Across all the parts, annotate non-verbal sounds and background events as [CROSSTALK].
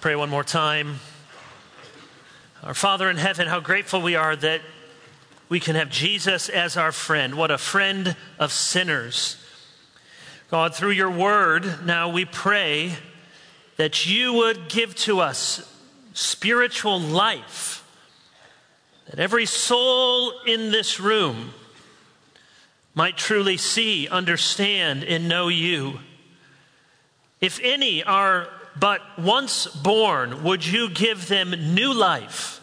pray one more time. Our Father in heaven, how grateful we are that we can have Jesus as our friend. What a friend of sinners. God, through your word, now we pray that you would give to us spiritual life, that every soul in this room might truly see, understand, and know you. If any are but once born, would you give them new life?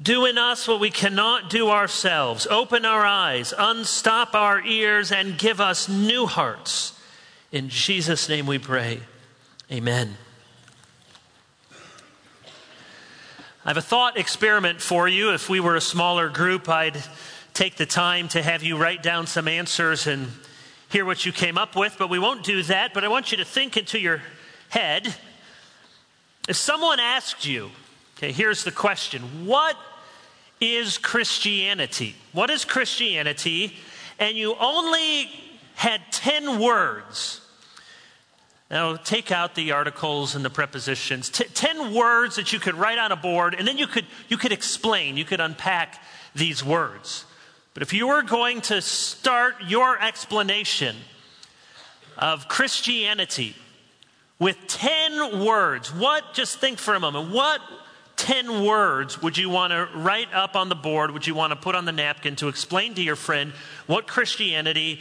Do in us what we cannot do ourselves. Open our eyes, unstop our ears, and give us new hearts. In Jesus' name we pray. Amen. I have a thought experiment for you. If we were a smaller group, I'd take the time to have you write down some answers and hear what you came up with, but we won't do that. But I want you to think into your head. If someone asked you, okay, here's the question What is Christianity? What is Christianity? And you only had 10 words. Now, take out the articles and the prepositions. T- 10 words that you could write on a board, and then you could, you could explain, you could unpack these words. But if you were going to start your explanation of Christianity with 10 words, what, just think for a moment, what 10 words would you want to write up on the board, would you want to put on the napkin to explain to your friend what Christianity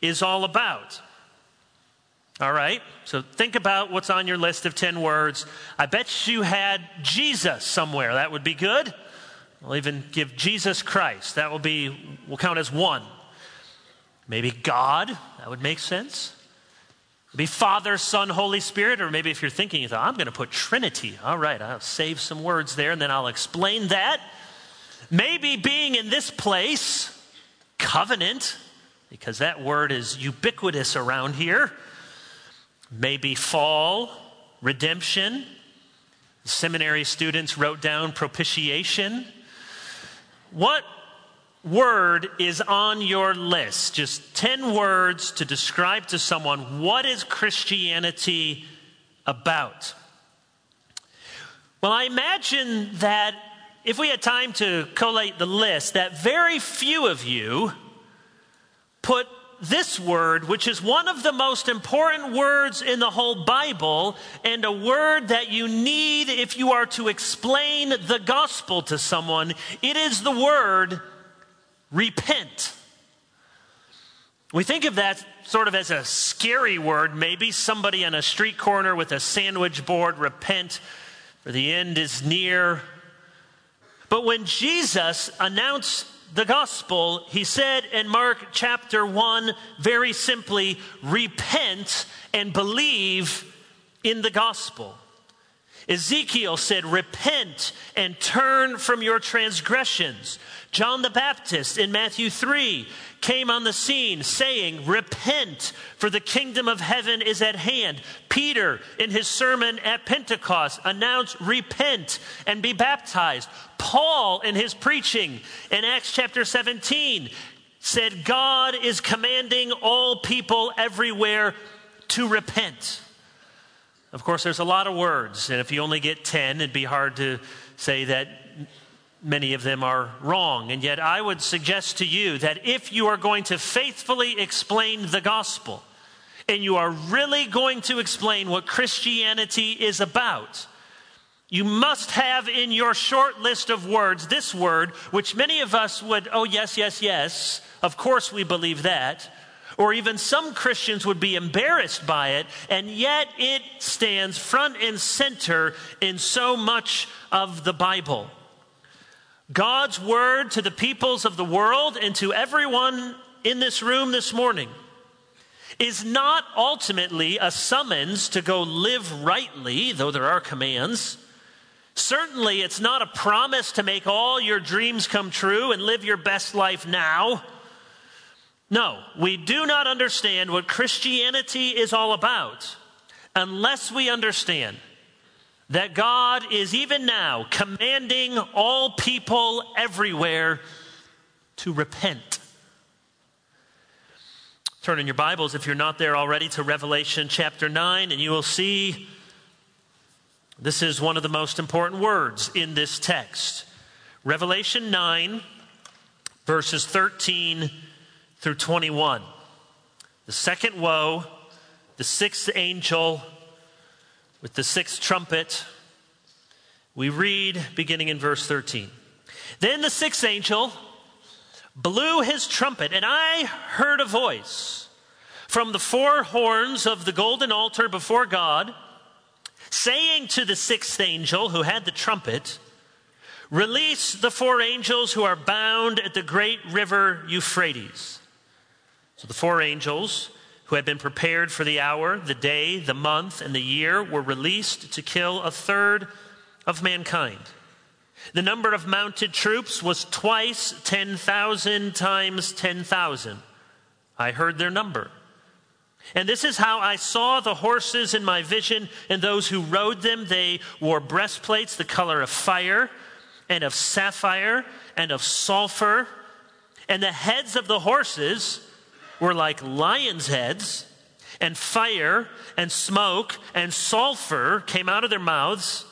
is all about? All right, so think about what's on your list of 10 words. I bet you had Jesus somewhere. That would be good. I'll even give Jesus Christ. That will be, will count as one. Maybe God. That would make sense. Be Father, Son, Holy Spirit, or maybe if you're thinking, you thought, I'm going to put Trinity. All right, I'll save some words there and then I'll explain that. Maybe being in this place, covenant, because that word is ubiquitous around here. Maybe fall, redemption. Seminary students wrote down propitiation. What word is on your list? Just 10 words to describe to someone what is Christianity about? Well, I imagine that if we had time to collate the list, that very few of you put this word, which is one of the most important words in the whole Bible, and a word that you need if you are to explain the gospel to someone. It is the word repent. We think of that sort of as a scary word, maybe somebody on a street corner with a sandwich board, repent, for the end is near. But when Jesus announced the gospel, he said in Mark chapter 1, very simply, repent and believe in the gospel. Ezekiel said, Repent and turn from your transgressions. John the Baptist in Matthew 3 came on the scene saying, Repent, for the kingdom of heaven is at hand. Peter, in his sermon at Pentecost, announced, Repent and be baptized. Paul, in his preaching in Acts chapter 17, said, God is commanding all people everywhere to repent. Of course, there's a lot of words, and if you only get 10, it'd be hard to say that many of them are wrong. And yet, I would suggest to you that if you are going to faithfully explain the gospel, and you are really going to explain what Christianity is about, you must have in your short list of words this word, which many of us would, oh, yes, yes, yes, of course we believe that. Or even some Christians would be embarrassed by it, and yet it stands front and center in so much of the Bible. God's word to the peoples of the world and to everyone in this room this morning is not ultimately a summons to go live rightly, though there are commands. Certainly, it's not a promise to make all your dreams come true and live your best life now. No, we do not understand what Christianity is all about unless we understand that God is even now commanding all people everywhere to repent. Turn in your Bibles, if you're not there already, to Revelation chapter 9, and you will see This is one of the most important words in this text. Revelation 9, verses 13 through 21. The second woe, the sixth angel with the sixth trumpet. We read beginning in verse 13. Then the sixth angel blew his trumpet, and I heard a voice from the four horns of the golden altar before God, saying to the sixth angel who had the trumpet, Release the four angels who are bound at the great river Euphrates. So the four angels who had been prepared for the hour, the day, the month, and the year were released to kill a third of mankind. The number of mounted troops was twice 10,000 times 10,000. I heard their number. And this is how I saw the horses in my vision, and those who rode them. They wore breastplates the color of fire and of sapphire and of sulfur. And the heads of the horses were like lions' heads, and fire and smoke and sulfur came out of their mouths.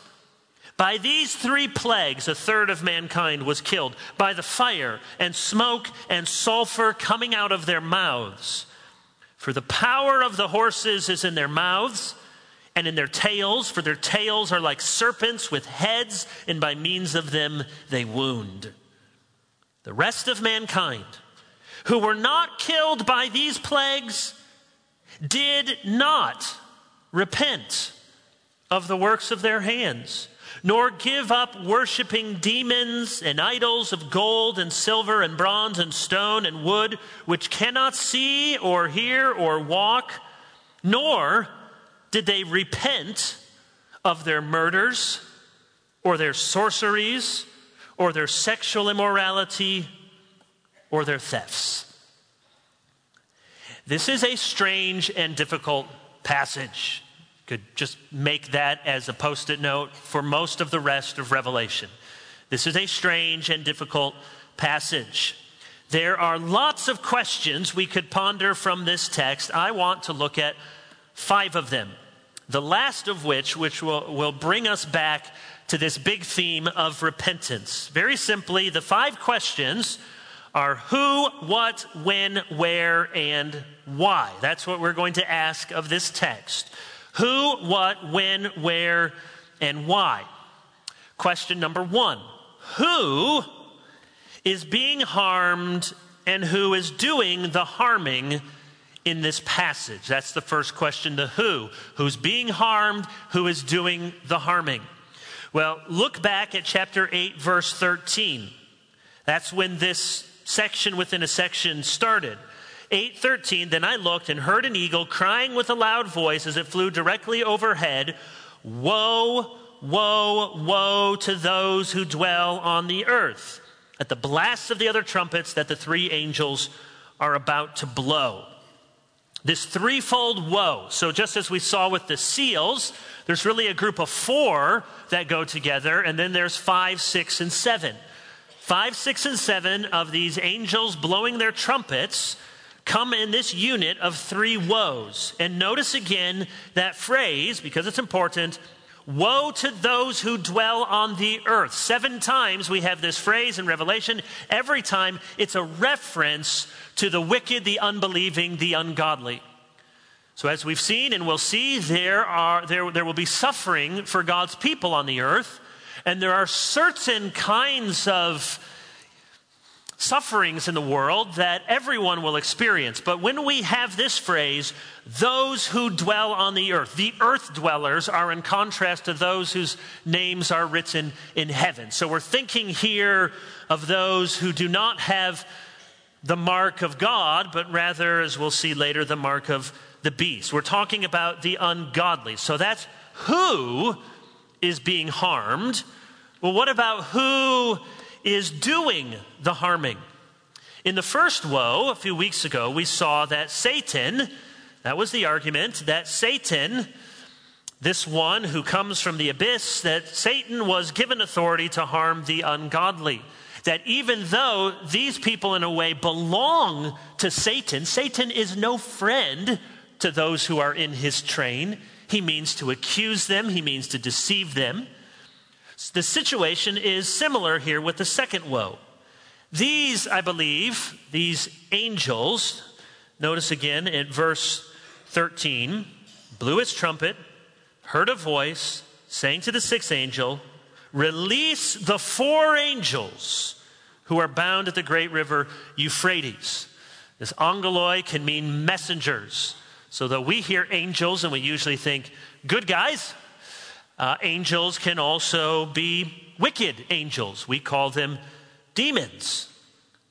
By these three plagues, a third of mankind was killed by the fire and smoke and sulfur coming out of their mouths. For the power of the horses is in their mouths and in their tails, for their tails are like serpents with heads, and by means of them they wound. The rest of mankind, who were not killed by these plagues, did not repent of the works of their hands, nor give up worshiping demons and idols of gold and silver and bronze and stone and wood, which cannot see or hear or walk, nor did they repent of their murders or their sorceries or their sexual immorality or their thefts? This is a strange and difficult passage. Could just make that as a post it note for most of the rest of Revelation. This is a strange and difficult passage. There are lots of questions we could ponder from this text. I want to look at five of them. The last of which, which will, will bring us back to this big theme of repentance. Very simply, the five questions are who, what, when, where, and why. That's what we're going to ask of this text. Who, what, when, where, and why. Question number one Who is being harmed and who is doing the harming in this passage? That's the first question the who. Who's being harmed? Who is doing the harming? Well, look back at chapter 8, verse 13. That's when this section within a section started. 8:13 Then I looked and heard an eagle crying with a loud voice as it flew directly overhead, "Woe, woe, woe to those who dwell on the earth." At the blast of the other trumpets that the three angels are about to blow. This threefold woe. So, just as we saw with the seals, there's really a group of four that go together, and then there's five, six, and seven. Five, six, and seven of these angels blowing their trumpets come in this unit of three woes. And notice again that phrase, because it's important Woe to those who dwell on the earth. Seven times we have this phrase in Revelation. Every time it's a reference to the wicked, the unbelieving, the ungodly. So, as we've seen and we'll see, there, are, there, there will be suffering for God's people on the earth. And there are certain kinds of sufferings in the world that everyone will experience. But when we have this phrase, those who dwell on the earth, the earth dwellers are in contrast to those whose names are written in heaven. So we're thinking here of those who do not have the mark of God, but rather, as we'll see later, the mark of the beast. We're talking about the ungodly. So that's who is being harmed. Well, what about who is doing the harming. In the first woe, a few weeks ago, we saw that Satan, that was the argument, that Satan, this one who comes from the abyss, that Satan was given authority to harm the ungodly. That even though these people, in a way, belong to Satan, Satan is no friend to those who are in his train. He means to accuse them, he means to deceive them. The situation is similar here with the second woe. These, I believe, these angels, notice again in verse 13, blew its trumpet, heard a voice, saying to the sixth angel, Release the four angels who are bound at the great river Euphrates. This angeloi can mean messengers. So that we hear angels and we usually think good guys, uh, angels can also be wicked angels. We call them demons.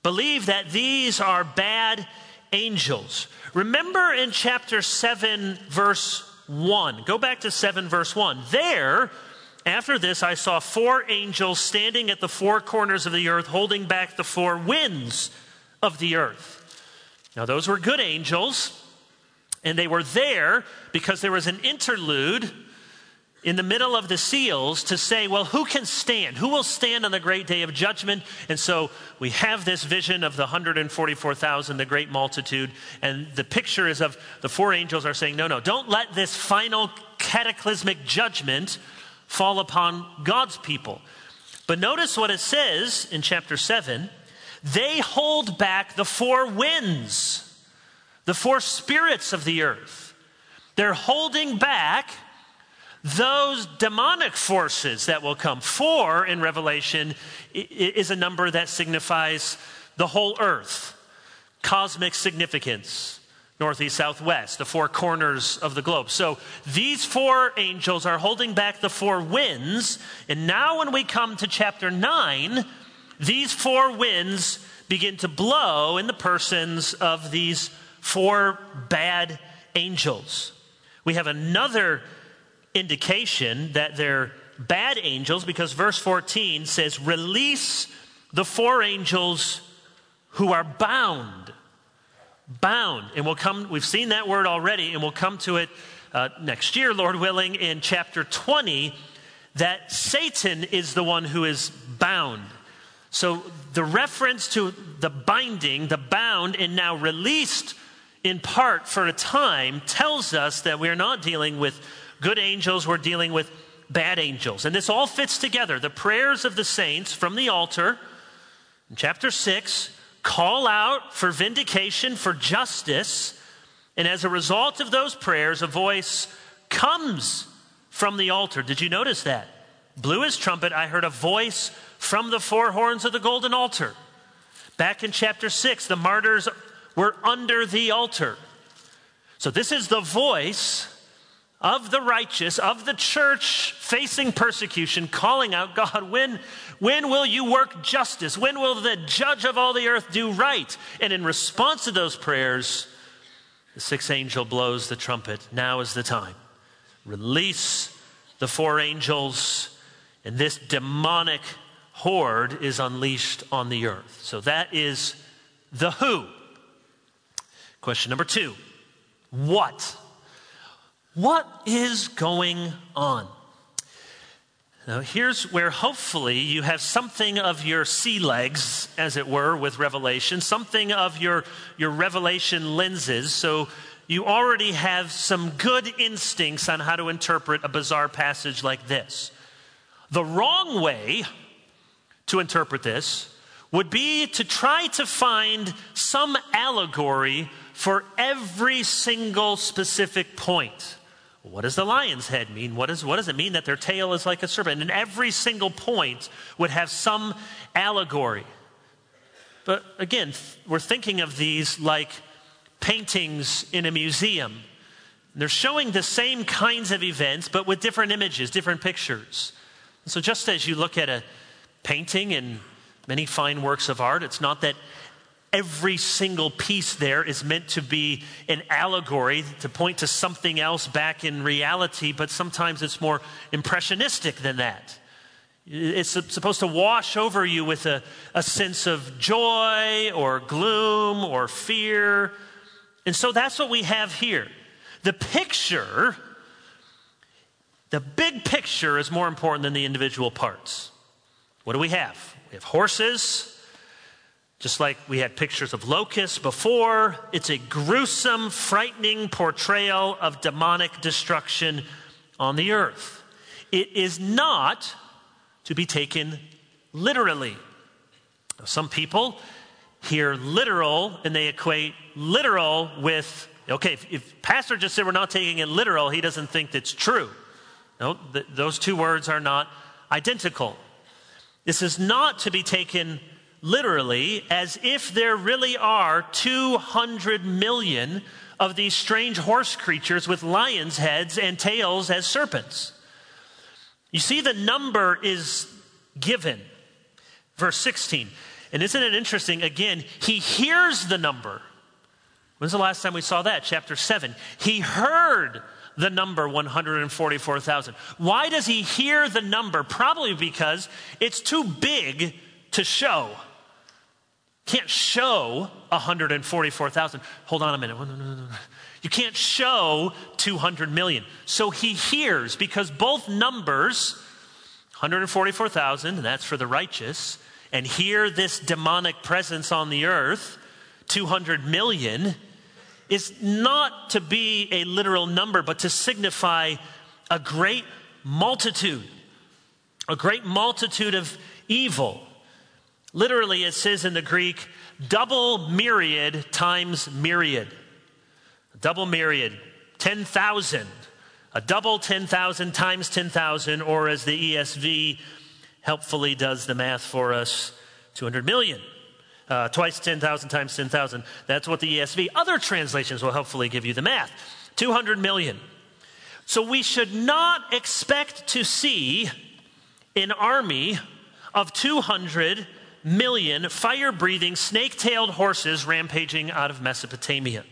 Believe that these are bad angels. Remember in chapter 7, verse 1. Go back to 7, verse 1. There, after this, I saw four angels standing at the four corners of the earth, holding back the four winds of the earth. Now, those were good angels, and they were there because there was an interlude in the middle of the seals to say, well, who can stand? Who will stand on the great day of judgment? And so we have this vision of the 144,000, the great multitude. And the picture is of the four angels are saying, no, no, don't let this final cataclysmic judgment fall upon God's people. But notice what it says in chapter 7 they hold back the four winds, the four spirits of the earth. They're holding back those demonic forces that will come. Four in Revelation is a number that signifies the whole earth, cosmic significance northeast, southwest, the four corners of the globe. So these four angels are holding back the four winds. And now, when we come to chapter 9, these four winds begin to blow in the persons of these four bad angels. We have another indication that they're bad angels because verse 14 says, Release the four angels who are bound. Bound. And we'll come, we've seen that word already, and we'll come to it uh, next year, Lord willing, in chapter 20, that Satan is the one who is bound. So the reference to the binding, the bound, and now released in part for a time tells us that we're not dealing with good angels, we're dealing with bad angels. And this all fits together. The prayers of the saints from the altar in chapter 6 call out for vindication, for justice. And as a result of those prayers, a voice comes from the altar. Did you notice that? Blew his trumpet, I heard a voice from the four horns of the golden altar. Back in chapter 6, the martyrs were under the altar. So, this is the voice of the righteous, of the church facing persecution, calling out, God, when, when will you work justice? When will the judge of all the earth do right? And in response to those prayers, the sixth angel blows the trumpet. Now is the time. Release the four angels, and this demonic horde is unleashed on the earth. So that is the who. Question number two what? What is going on? Now, here's where hopefully you have something of your sea legs, as it were, with Revelation, something of your, your Revelation lenses. So you already have some good instincts on how to interpret a bizarre passage like this. The wrong way to interpret this would be to try to find some allegory for every single specific point. What does the lion's head mean? What, is, what does it mean that their tail is like a serpent? And every single point would have some allegory. But again, we're thinking of these like paintings in a museum. They're showing the same kinds of events, but with different images, different pictures. And so, just as you look at a painting and many fine works of art, it's not that every single piece there is meant to be an allegory to point to something else back in reality, but sometimes it's more impressionistic than that. It's supposed to wash over you with a, a sense of joy or gloom or fear. And so that's what we have here. The picture, the big picture, is more important than the individual parts. What do we have? We have horses, Just like we had pictures of locusts before, it's a gruesome, frightening portrayal of demonic destruction on the earth. It is not to be taken literally. Some people hear literal and they equate literal with, okay, if, if Pastor just said we're not taking it literal, he doesn't think that's true. No, th- those two words are not identical. This is not to be taken literally as if there really are 200 million of these strange horse creatures with lions' heads and tails as serpents. You see, the number is given. Verse 16. And isn't it interesting? Again, he hears the number. When's the last time we saw that? Chapter 7. He heard the number 144,000. Why does he hear the number? Probably because it's too big to show. Can't show 144,000. Hold on a minute. You can't show 200 million. So he hears because both numbers, 144,000, and that's for the righteous, and here this demonic presence on the earth, 200 million, is not to be a literal number, but to signify a great multitude, a great multitude of evil. Literally, it says in the Greek, double myriad times myriad. Double myriad, 10,000. A double 10,000 times 10,000, or as the ESV helpfully does the math for us, 200 million. Uh, twice 10,000 times 10,000. That's what the ESV. Other translations will helpfully give you the math. 200 million. So we should not expect to see an army of 200 million fire breathing, snake tailed horses rampaging out of Mesopotamia.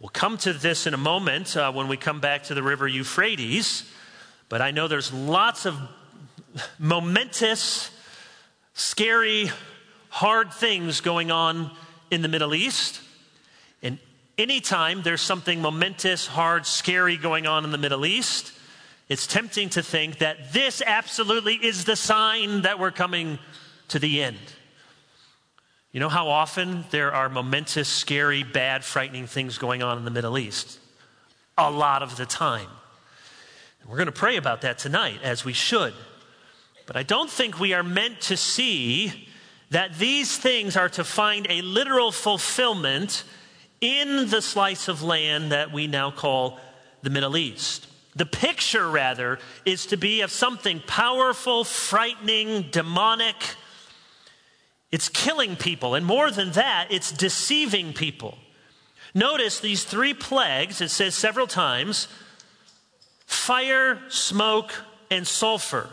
We'll come to this in a moment uh, when we come back to the river Euphrates, but I know there's lots of momentous, scary, hard things going on in the Middle East. And anytime there's something momentous, hard, scary going on in the Middle East, it's tempting to think that this absolutely is the sign that we're coming to the end. You know how often there are momentous, scary, bad, frightening things going on in the Middle East? A lot of the time. We're going to pray about that tonight, as we should. But I don't think we are meant to see that these things are to find a literal fulfillment in the slice of land that we now call the Middle East. The picture, rather, is to be of something powerful, frightening, demonic. It's killing people. And more than that, it's deceiving people. Notice these three plagues, it says several times fire, smoke, and sulfur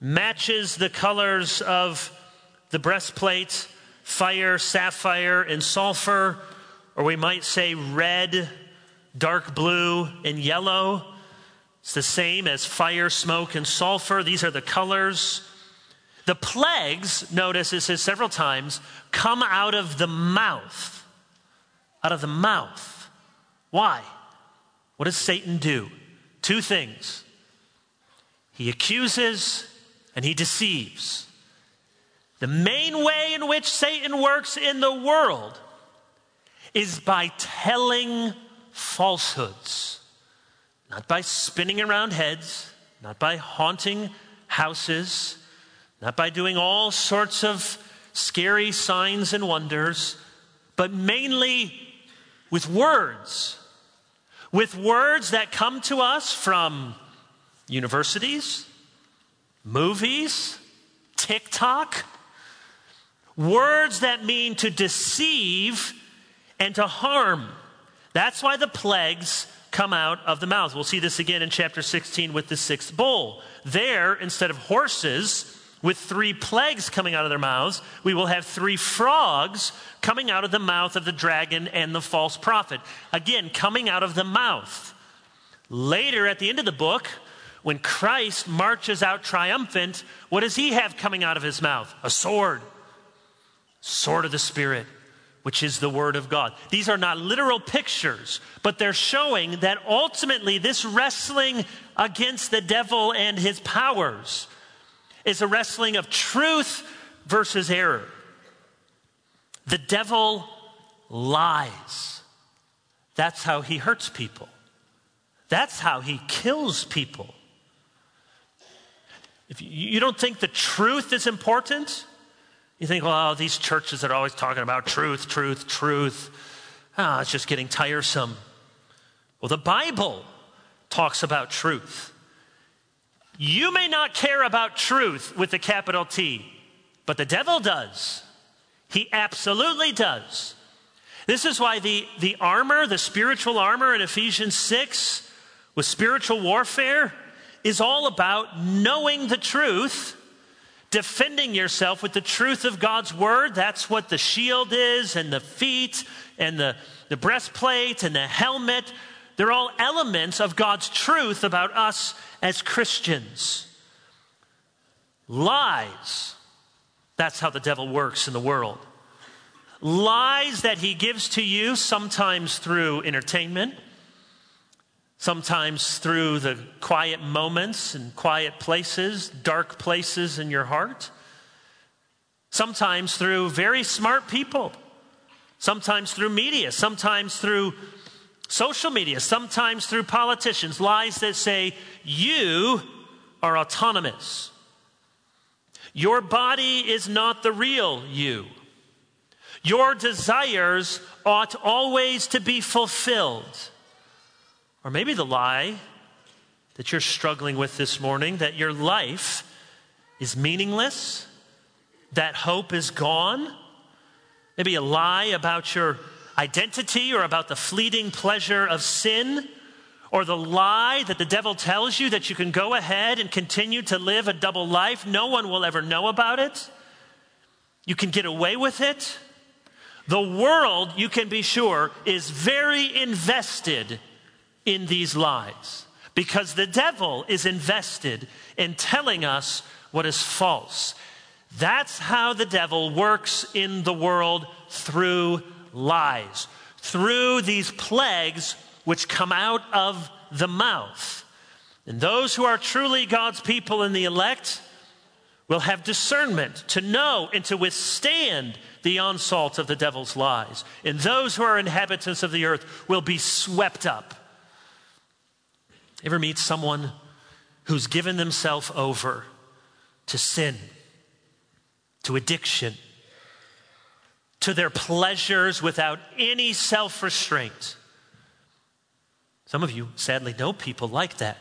matches the colors of the breastplate fire, sapphire, and sulfur, or we might say red, dark blue, and yellow. It's the same as fire, smoke, and sulfur. These are the colors. The plagues, notice it says several times, come out of the mouth. Out of the mouth. Why? What does Satan do? Two things. He accuses and he deceives. The main way in which Satan works in the world is by telling falsehoods, not by spinning around heads, not by haunting houses, not by doing all sorts of scary signs and wonders, but mainly with words. With words that come to us from universities, movies, TikTok, words that mean to deceive and to harm. That's why the plagues come out of the mouth. We'll see this again in chapter 16 with the sixth bowl. There, instead of horses with three plagues coming out of their mouths, we will have three frogs coming out of the mouth of the dragon and the false prophet. Again, coming out of the mouth. Later, at the end of the book, when Christ marches out triumphant, what does he have coming out of his mouth? A sword. Sword of the Spirit, which is the Word of God. These are not literal pictures, but they're showing that ultimately this wrestling against the devil and his powers is a wrestling of truth versus error. The devil lies. That's how he hurts people. That's how he kills people. If you don't think the truth is important, you think, well, these churches that are always talking about truth, truth, truth, ah, it's just getting tiresome. Well, the Bible talks about truth. You may not care about truth with a capital T, but the devil does. He absolutely does. This is why the, the armor, the spiritual armor in Ephesians 6, with spiritual warfare, is all about knowing the truth, defending yourself with the truth of God's word. That's what the shield is, and the feet, and the, the breastplate, and the helmet. They're all elements of God's truth about us as Christians. Lies. That's how the devil works in the world. Lies that he gives to you, sometimes through entertainment Sometimes through the quiet moments and quiet places, dark places in your heart. Sometimes through very smart people. Sometimes through media. Sometimes through social media. Sometimes through politicians. Lies that say, you are autonomous. Your body is not the real you. Your desires ought always to be fulfilled. Or maybe the lie that you're struggling with this morning that your life is meaningless, that hope is gone. Maybe a lie about your identity or about the fleeting pleasure of sin, or the lie that the devil tells you that you can go ahead and continue to live a double life. No one will ever know about it. You can get away with it. The world, you can be sure, is very invested in these lies because the devil is invested in telling us what is false. That's how the devil works in the world through lies, through these plagues which come out of the mouth. And those who are truly God's people and the elect will have discernment to know and to withstand the onslaught of the devil's lies. And those who are inhabitants of the earth will be swept up Ever meet someone who's given themselves over to sin, to addiction, to their pleasures without any self restraint? Some of you sadly know people like that.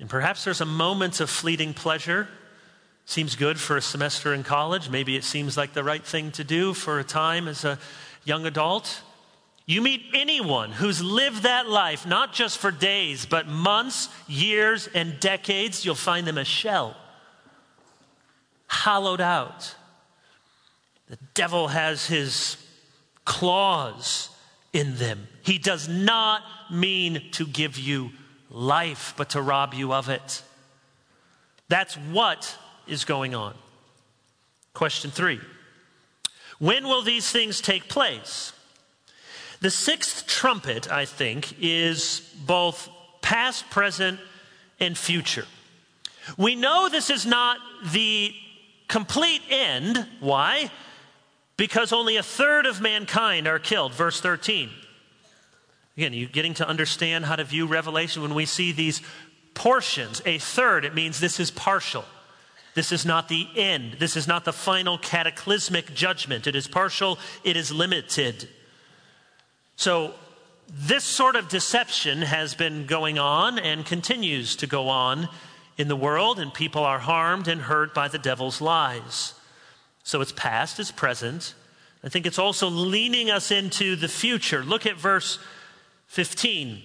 And perhaps there's a moment of fleeting pleasure. Seems good for a semester in college. Maybe it seems like the right thing to do for a time as a young adult. You meet anyone who's lived that life, not just for days, but months, years, and decades, you'll find them a shell, hollowed out. The devil has his claws in them. He does not mean to give you life, but to rob you of it. That's what is going on. Question three When will these things take place? The sixth trumpet, I think, is both past, present, and future. We know this is not the complete end. Why? Because only a third of mankind are killed. Verse 13. Again, you're getting to understand how to view Revelation when we see these portions. A third, it means this is partial. This is not the end. This is not the final cataclysmic judgment. It is partial, it is limited. So, this sort of deception has been going on and continues to go on in the world, and people are harmed and hurt by the devil's lies. So, it's past, it's present. I think it's also leaning us into the future. Look at verse 15.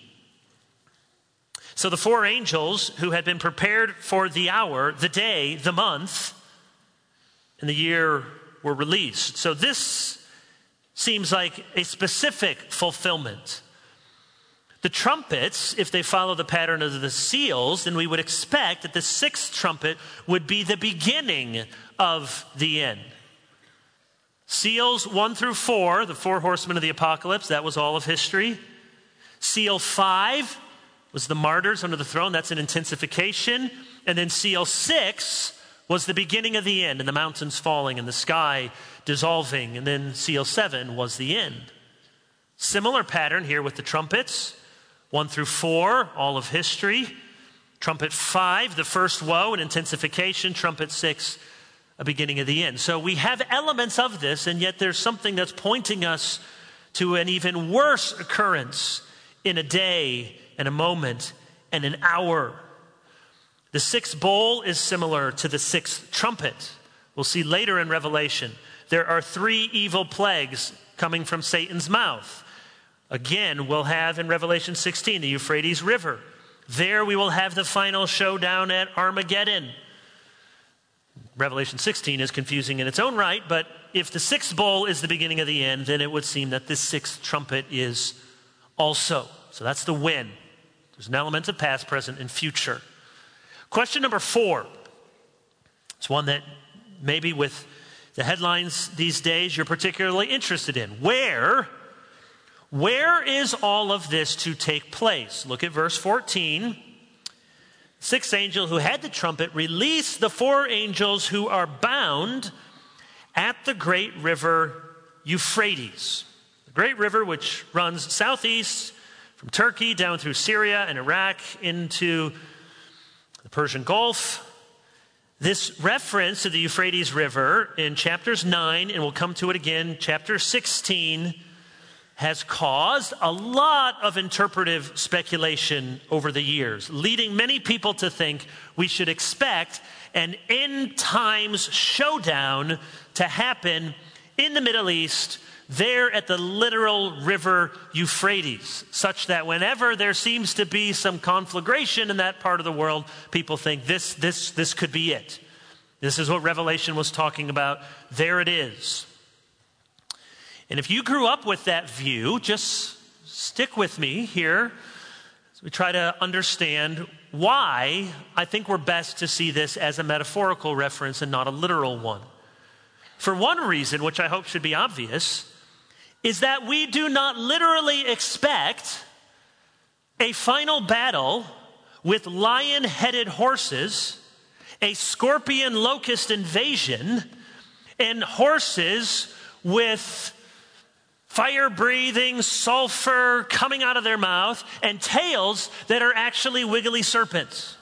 So, the four angels who had been prepared for the hour, the day, the month, and the year were released. So, this seems like a specific fulfillment. The trumpets, if they follow the pattern of the seals, then we would expect that the sixth trumpet would be the beginning of the end. Seals one through four, the four horsemen of the apocalypse, that was all of history. Seal five was the martyrs under the throne, that's an intensification. And then seal six was the beginning of the end, and the mountains falling and the sky dissolving, and then seal seven was the end. Similar pattern here with the trumpets one through four, all of history. Trumpet five, the first woe and intensification. Trumpet six, a beginning of the end. So we have elements of this, and yet there's something that's pointing us to an even worse occurrence in a day and a moment and an hour. The sixth bowl is similar to the sixth trumpet. We'll see later in Revelation. There are three evil plagues coming from Satan's mouth. Again, we'll have in Revelation 16 the Euphrates River. There we will have the final showdown at Armageddon. Revelation 16 is confusing in its own right, but if the sixth bowl is the beginning of the end, then it would seem that this sixth trumpet is also. So that's the when. There's an element of past, present, and future. Question number four. It's one that maybe with the headlines these days you're particularly interested in. Where, where is all of this to take place? Look at verse 14. Sixth angel who had the trumpet released the four angels who are bound at the great river Euphrates. The great river which runs southeast from Turkey down through Syria and Iraq into the Persian Gulf. This reference to the Euphrates River in chapters 9, and we'll come to it again, chapter 16, has caused a lot of interpretive speculation over the years, leading many people to think we should expect an end times showdown to happen in the Middle East there at the literal river Euphrates, such that whenever there seems to be some conflagration in that part of the world, people think this, this, this could be it. This is what Revelation was talking about. There it is. And if you grew up with that view, just stick with me here as we try to understand why I think we're best to see this as a metaphorical reference and not a literal one. For one reason, which I hope should be obvious, is that we do not literally expect a final battle with lion headed horses, a scorpion locust invasion, and horses with fire breathing, sulfur coming out of their mouth, and tails that are actually wiggly serpents.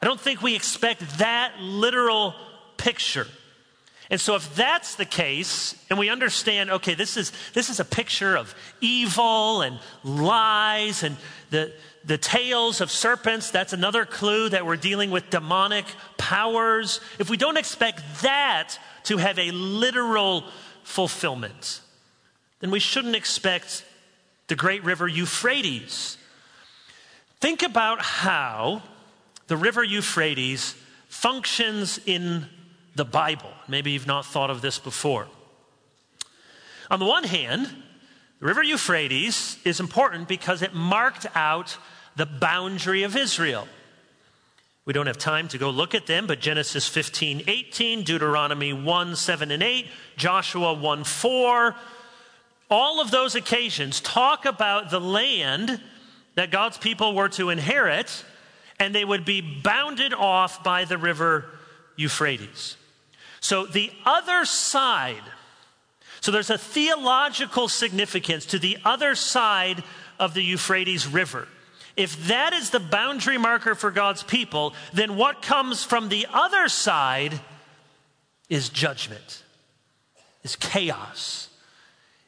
I don't think we expect that literal picture. And so, if that's the case, and we understand, okay, this is, this is a picture of evil and lies and the, the tails of serpents, that's another clue that we're dealing with demonic powers. If we don't expect that to have a literal fulfillment, then we shouldn't expect the great river Euphrates. Think about how the river Euphrates functions in the Bible. Maybe you've not thought of this before. On the one hand, the river Euphrates is important because it marked out the boundary of Israel. We don't have time to go look at them, but Genesis 15, 18, Deuteronomy 1, 7 and 8, Joshua 1, 4, all of those occasions talk about the land that God's people were to inherit, and they would be bounded off by the river Euphrates. So the other side, so there's a theological significance to the other side of the Euphrates River. If that is the boundary marker for God's people, then what comes from the other side is judgment, is chaos,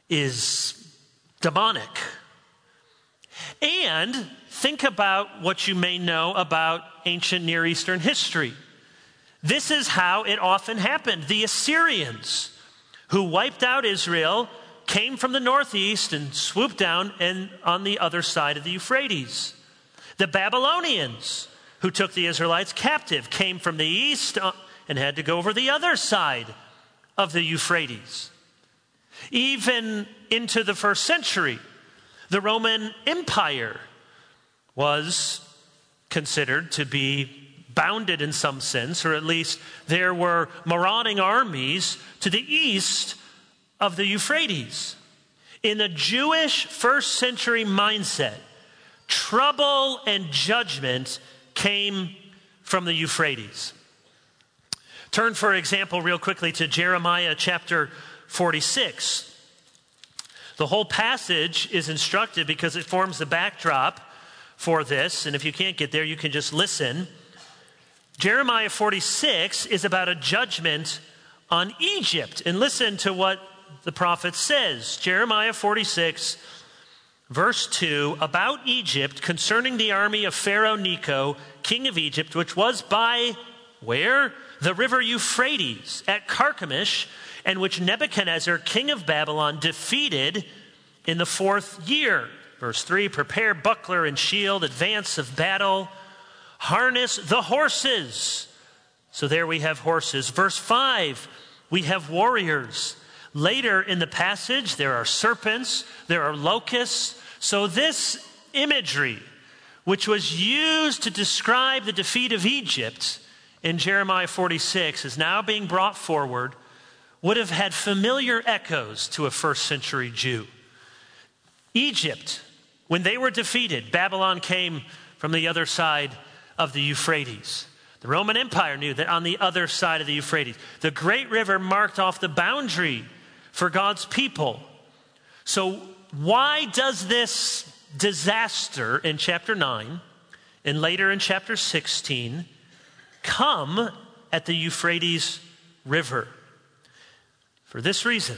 is demonic. And think about what you may know about ancient Near Eastern history. This is how it often happened. The Assyrians, who wiped out Israel, came from the northeast and swooped down and on the other side of the Euphrates. The Babylonians, who took the Israelites captive, came from the east uh, and had to go over the other side of the Euphrates. Even into the first century, the Roman Empire was considered to be bounded in some sense, or at least there were marauding armies to the east of the Euphrates. In the Jewish first century mindset, trouble and judgment came from the Euphrates. Turn, for example, real quickly to Jeremiah chapter 46. The whole passage is instructive because it forms the backdrop for this. And if you can't get there, you can just listen. Jeremiah 46 is about a judgment on Egypt. And listen to what the prophet says Jeremiah 46, verse 2 about Egypt concerning the army of Pharaoh Necho, king of Egypt, which was by where? The river Euphrates at Carchemish, and which Nebuchadnezzar, king of Babylon, defeated in the fourth year. Verse 3 Prepare buckler and shield, advance of battle, harness the horses. So there we have horses. Verse 5 we have warriors. Later in the passage, there are serpents, there are locusts. So, this imagery, which was used to describe the defeat of Egypt in Jeremiah 46, is now being brought forward, would have had familiar echoes to a first century Jew. Egypt, when they were defeated, Babylon came from the other side of the Euphrates. The Roman Empire knew that on the other side of the Euphrates, the great river marked off the boundary for God's people. So, why does this disaster in chapter 9 and later in chapter 16 come at the Euphrates River? For this reason.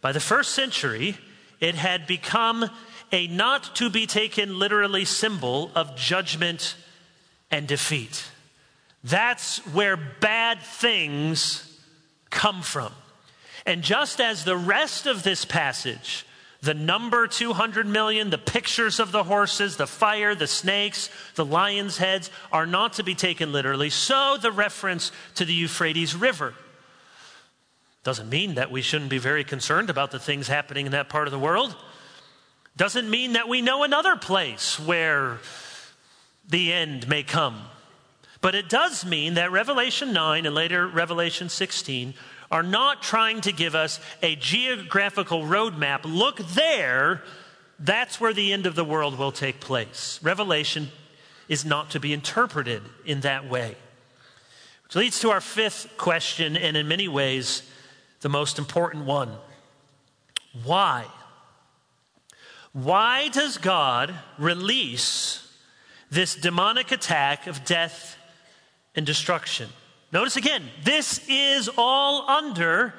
By the first century, it had become a not to be taken literally symbol of judgment and defeat. That's where bad things come from. And just as the rest of this passage, the number 200 million, the pictures of the horses, the fire, the snakes, the lions' heads are not to be taken literally, so the reference to the Euphrates River. Doesn't mean that we shouldn't be very concerned about the things happening in that part of the world. Doesn't mean that we know another place where the end may come. But it does mean that Revelation 9 and later Revelation 16 are not trying to give us a geographical roadmap. Look there, that's where the end of the world will take place. Revelation is not to be interpreted in that way. Which leads to our fifth question, and in many ways, the most important one. Why? Why does God release this demonic attack of death and destruction? Notice again, this is all under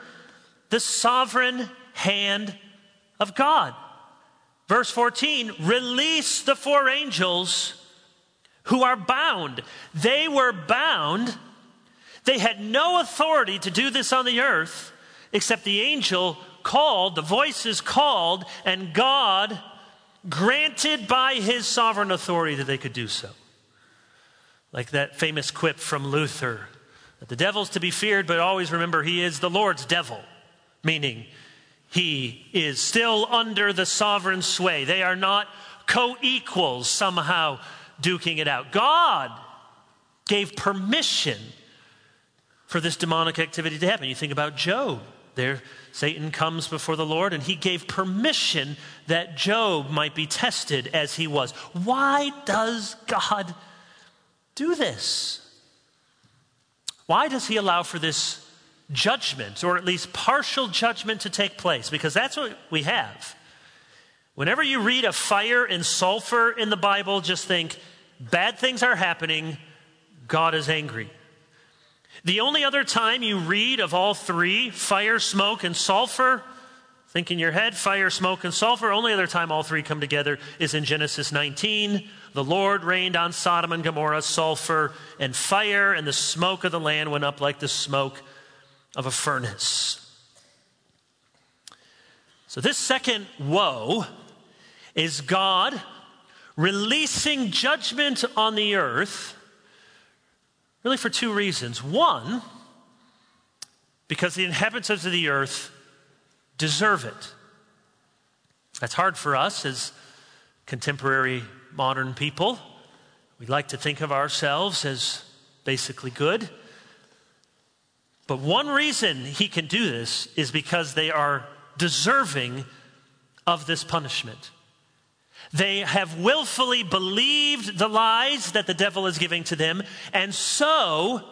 the sovereign hand of God. Verse 14 release the four angels who are bound. They were bound. They had no authority to do this on the earth except the angel called, the voices called, and God granted by his sovereign authority that they could do so. Like that famous quip from Luther that the devil's to be feared, but always remember he is the Lord's devil, meaning he is still under the sovereign sway. They are not co equals somehow duking it out. God gave permission for this demonic activity to happen. You think about Job. There, Satan comes before the Lord, and he gave permission that Job might be tested as he was. Why does God do this? Why does he allow for this judgment, or at least partial judgment, to take place? Because that's what we have. Whenever you read of fire and sulfur in the Bible, just think bad things are happening, God is angry. The only other time you read of all three, fire, smoke, and sulfur, think in your head, fire, smoke, and sulfur, only other time all three come together is in Genesis 19. The Lord rained on Sodom and Gomorrah sulfur and fire, and the smoke of the land went up like the smoke of a furnace. So, this second woe is God releasing judgment on the earth Really, for two reasons. One, because the inhabitants of the earth deserve it. That's hard for us as contemporary modern people. We like to think of ourselves as basically good. But one reason he can do this is because they are deserving of this punishment. They have willfully believed the lies that the devil is giving to them, and so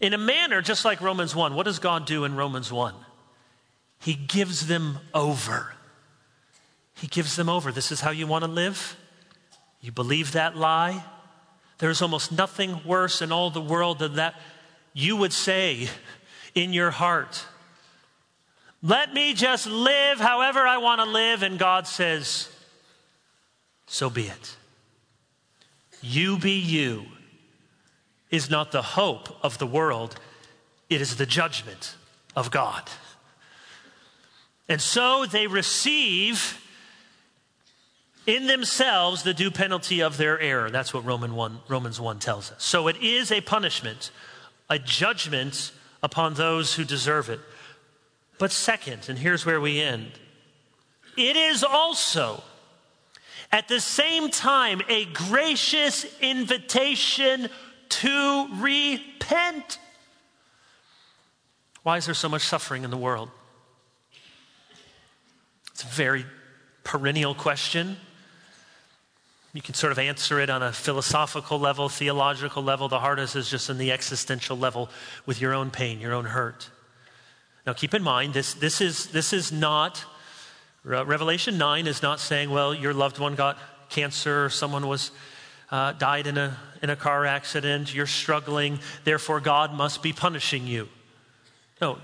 In a manner, just like Romans 1, what does God do in Romans 1? He gives them over. He gives them over. This is how you want to live? You believe that lie? There's almost nothing worse in all the world than that you would say in your heart, Let me just live however I want to live. And God says, So be it. You be you is not the hope of the world, it is the judgment of God. And so they receive in themselves the due penalty of their error. That's what Roman 1, Romans 1 tells us. So it is a punishment, a judgment upon those who deserve it. But second, and here's where we end it is also at the same time a gracious invitation to repent. Why is there so much suffering in the world? It's a very perennial question. You can sort of answer it on a philosophical level, theological level. The hardest is just in the existential level with your own pain, your own hurt. Now, keep in mind, this, this, is, this is not, Revelation 9 is not saying, well, your loved one got cancer or someone was uh, died in a, in a car accident, you're struggling, therefore God must be punishing you. No,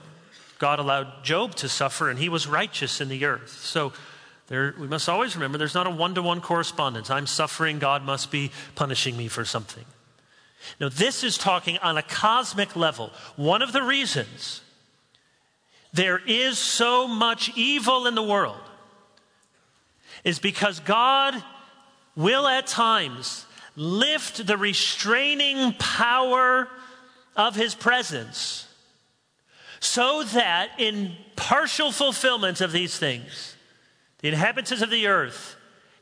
God allowed Job to suffer and he was righteous in the earth. So there, we must always remember there's not a one to one correspondence. I'm suffering, God must be punishing me for something. Now, this is talking on a cosmic level. One of the reasons there is so much evil in the world is because God will at times lift the restraining power of his presence so that in partial fulfillment of these things, the inhabitants of the earth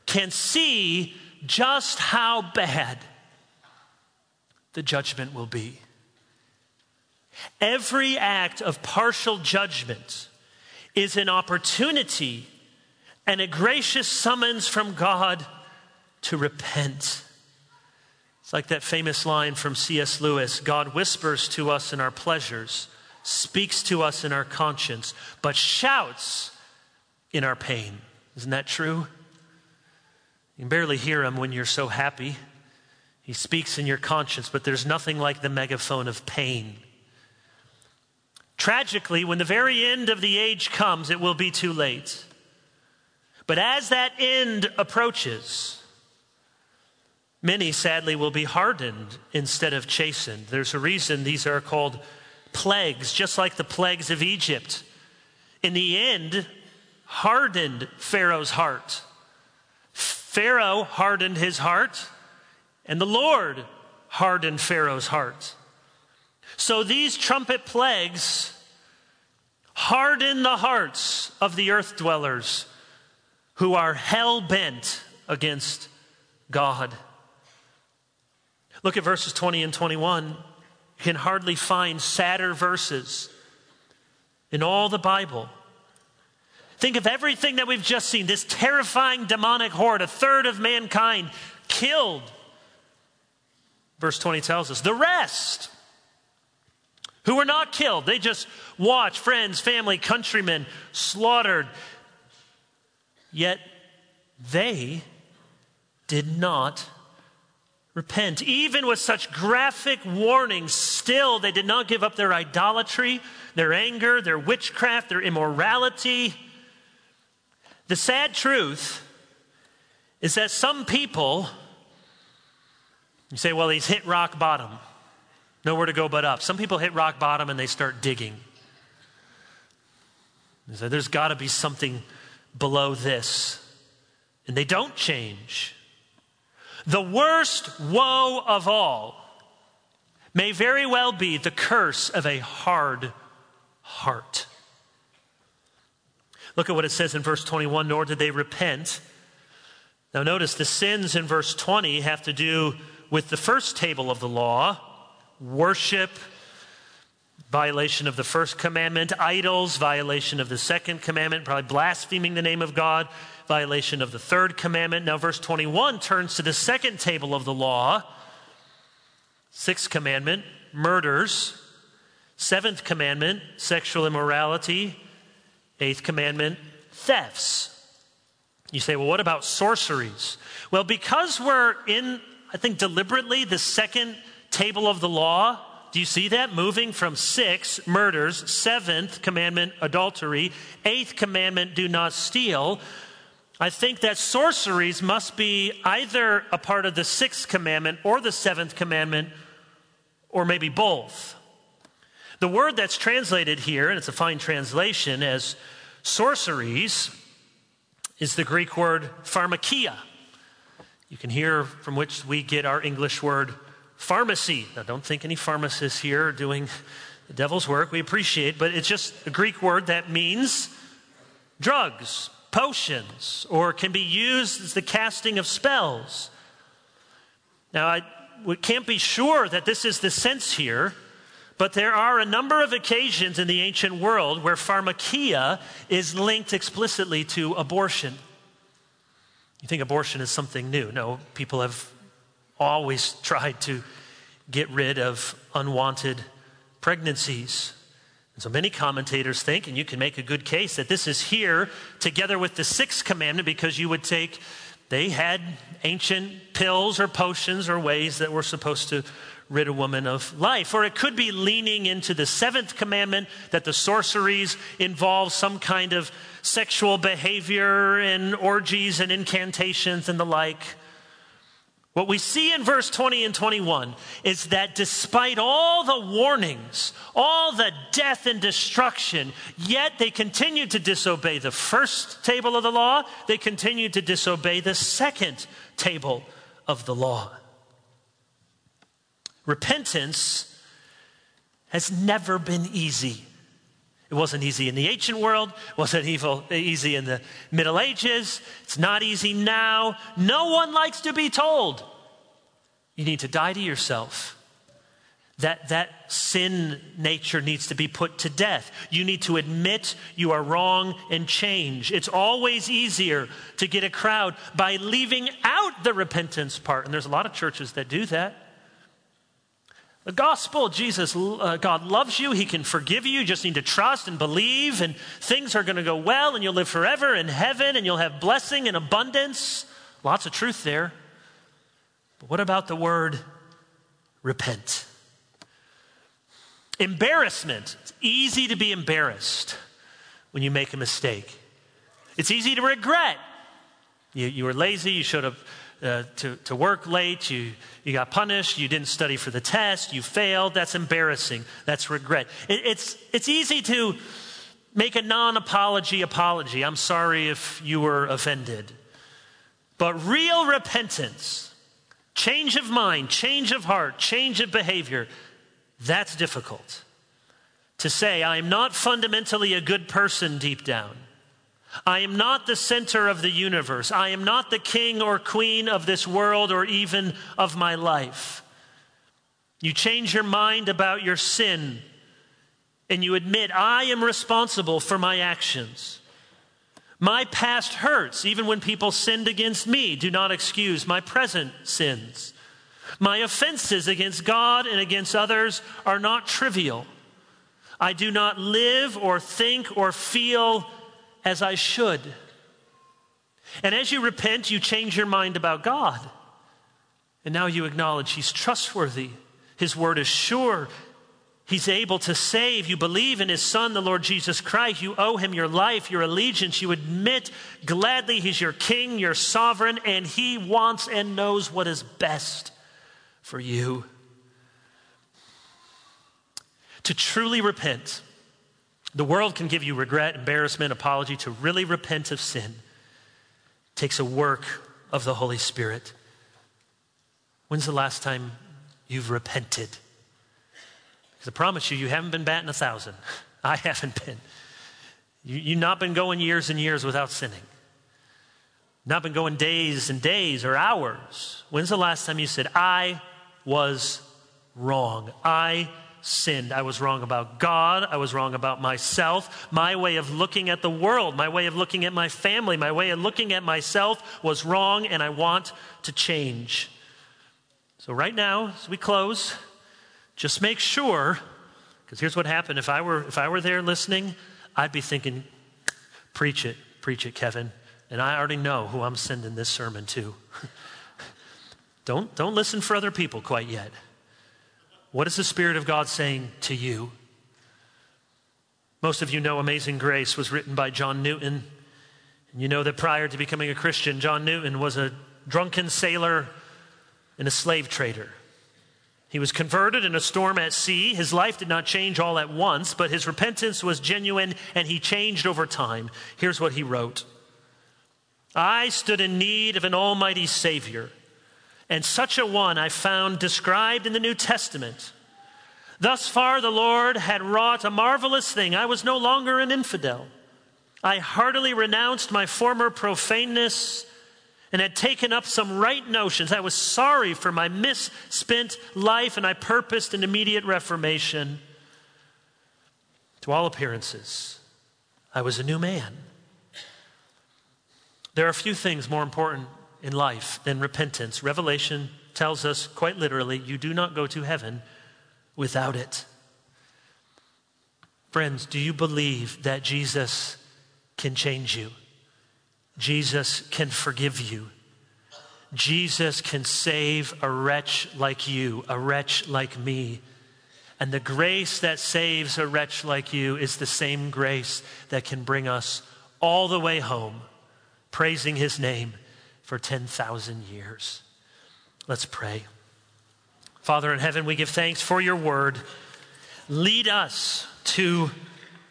can see just how bad the judgment will be. Every act of partial judgment is an opportunity and a gracious summons from God to repent. It's like that famous line from C.S. Lewis God whispers to us in our pleasures, speaks to us in our conscience, but shouts in our pain. Isn't that true? You can barely hear him when you're so happy. He speaks in your conscience, but there's nothing like the megaphone of pain. Tragically, when the very end of the age comes, it will be too late. But as that end approaches, Many, sadly, will be hardened instead of chastened. There's a reason these are called plagues, just like the plagues of Egypt. In the end, hardened Pharaoh's heart. Pharaoh hardened his heart, and the Lord hardened Pharaoh's heart. So these trumpet plagues harden the hearts of the earth dwellers who are hell bent against God. Look at verses 20 and 21. You can hardly find sadder verses in all the Bible. Think of everything that we've just seen this terrifying demonic horde, a third of mankind killed. Verse 20 tells us the rest who were not killed, they just watched friends, family, countrymen slaughtered. Yet they did not repent. Even with such graphic warnings, still they did not give up their idolatry, their anger, their witchcraft, their immorality. The sad truth is that some people, you say, well, he's hit rock bottom, nowhere to go but up. Some people hit rock bottom and they start digging. They say, there's got to be something below this. And they don't change. The worst woe of all may very well be the curse of a hard heart. Look at what it says in verse 21 nor did they repent. Now, notice the sins in verse 20 have to do with the first table of the law worship, violation of the first commandment, idols, violation of the second commandment, probably blaspheming the name of God, violation of the third commandment. Now, verse 21 turns to the second table of the law, sixth commandment, murders. Seventh commandment, sexual immorality. Eighth commandment, thefts. You say, well, what about sorceries? Well, because we're in, I think, deliberately the second table of the law, do you see that? Moving from six, murders, seventh commandment, adultery, eighth commandment, do not steal. I think that sorceries must be either a part of the sixth commandment or the seventh commandment, or maybe both. The word that's translated here, and it's a fine translation, as sorceries, is the Greek word pharmakia. You can hear from which we get our English word pharmacy. Now, don't think any pharmacists here are doing the devil's work. We appreciate, but it's just a Greek word that means drugs, potions, or can be used as the casting of spells. Now, I we can't be sure that this is the sense here, but there are a number of occasions in the ancient world where pharmakia is linked explicitly to abortion. You think abortion is something new. No, people have always tried to get rid of unwanted pregnancies. And so many commentators think, and you can make a good case, that this is here together with the sixth commandment because you would take, they had ancient pills or potions or ways that were supposed to rid a woman of life. Or it could be leaning into the seventh commandment that the sorceries involve some kind of sexual behavior and orgies and incantations and the like. What we see in verse 20 and 21 is that despite all the warnings, all the death and destruction, yet they continued to disobey the first table of the law, they continued to disobey the second table of the law. Repentance has never been easy. It wasn't easy in the ancient world, it wasn't evil, easy in the Middle Ages, it's not easy now. No one likes to be told. You need to die to yourself. That, that sin nature needs to be put to death. You need to admit you are wrong and change. It's always easier to get a crowd by leaving out the repentance part. And there's a lot of churches that do that. The gospel, Jesus, uh, God loves you. He can forgive you. You just need to trust and believe, and things are going to go well, and you'll live forever in heaven, and you'll have blessing and abundance. Lots of truth there. But what about the word repent? Embarrassment. It's easy to be embarrassed when you make a mistake. It's easy to regret. You, you were lazy, you showed up uh, to, to work late, you, you got punished, you didn't study for the test, you failed. That's embarrassing. That's regret. It, it's, it's easy to make a non apology apology. I'm sorry if you were offended. But real repentance, change of mind, change of heart, change of behavior, that's difficult. To say, I am not fundamentally a good person deep down. I am not the center of the universe. I am not the king or queen of this world or even of my life. You change your mind about your sin and you admit, I am responsible for my actions. My past hurts, even when people sinned against me, do not excuse my present sins. My offenses against God and against others are not trivial. I do not live or think or feel as I should. And as you repent, you change your mind about God. And now you acknowledge He's trustworthy, His word is sure. He's able to save. You believe in His Son, the Lord Jesus Christ. You owe Him your life, your allegiance. You admit gladly He's your King, your sovereign, and He wants and knows what is best for you. To truly repent the world can give you regret, embarrassment, apology. To really repent of sin takes a work of the Holy Spirit. When's the last time you've repented? Because I promise you, you haven't been batting a thousand. [LAUGHS] I haven't been. You, you've not been going years and years without sinning. Not been going days and days or hours. When's the last time you said, I was wrong? I sinned. I was wrong about God. I was wrong about myself. My way of looking at the world, my way of looking at my family, my way of looking at myself was wrong, and I want to change. So, right now, as we close, just make sure Because here's what happened if I, were, if I were there listening, I'd be thinking, preach it, preach it, Kevin. And I already know who I'm sending this sermon to. [LAUGHS] don't, don't listen for other people quite yet. What is the Spirit of God saying to you? Most of you know Amazing Grace was written by John Newton. And you know that prior to becoming a Christian, John Newton was a drunken sailor and a slave trader. He was converted in a storm at sea. His life did not change all at once, but his repentance was genuine and he changed over time. Here's what he wrote I stood in need of an almighty Savior, and such a one I found described in the New Testament. Thus far, the Lord had wrought a marvelous thing. I was no longer an infidel. I heartily renounced my former profaneness and had taken up some right notions. I was sorry for my misspent life, and I purposed an immediate reformation. To all appearances, I was a new man. There are a few things more important in life than repentance. Revelation tells us quite literally you do not go to heaven without it. Friends, do you believe that Jesus can change you? Jesus can forgive you. Jesus can save a wretch like you, a wretch like me. And the grace that saves a wretch like you is the same grace that can bring us all the way home, praising his name for 10,000 years. Let's pray. Father in heaven, we give thanks for your word. Lead us to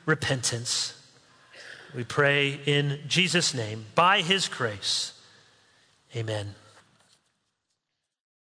repentance. We pray in Jesus' name, by his grace. Amen.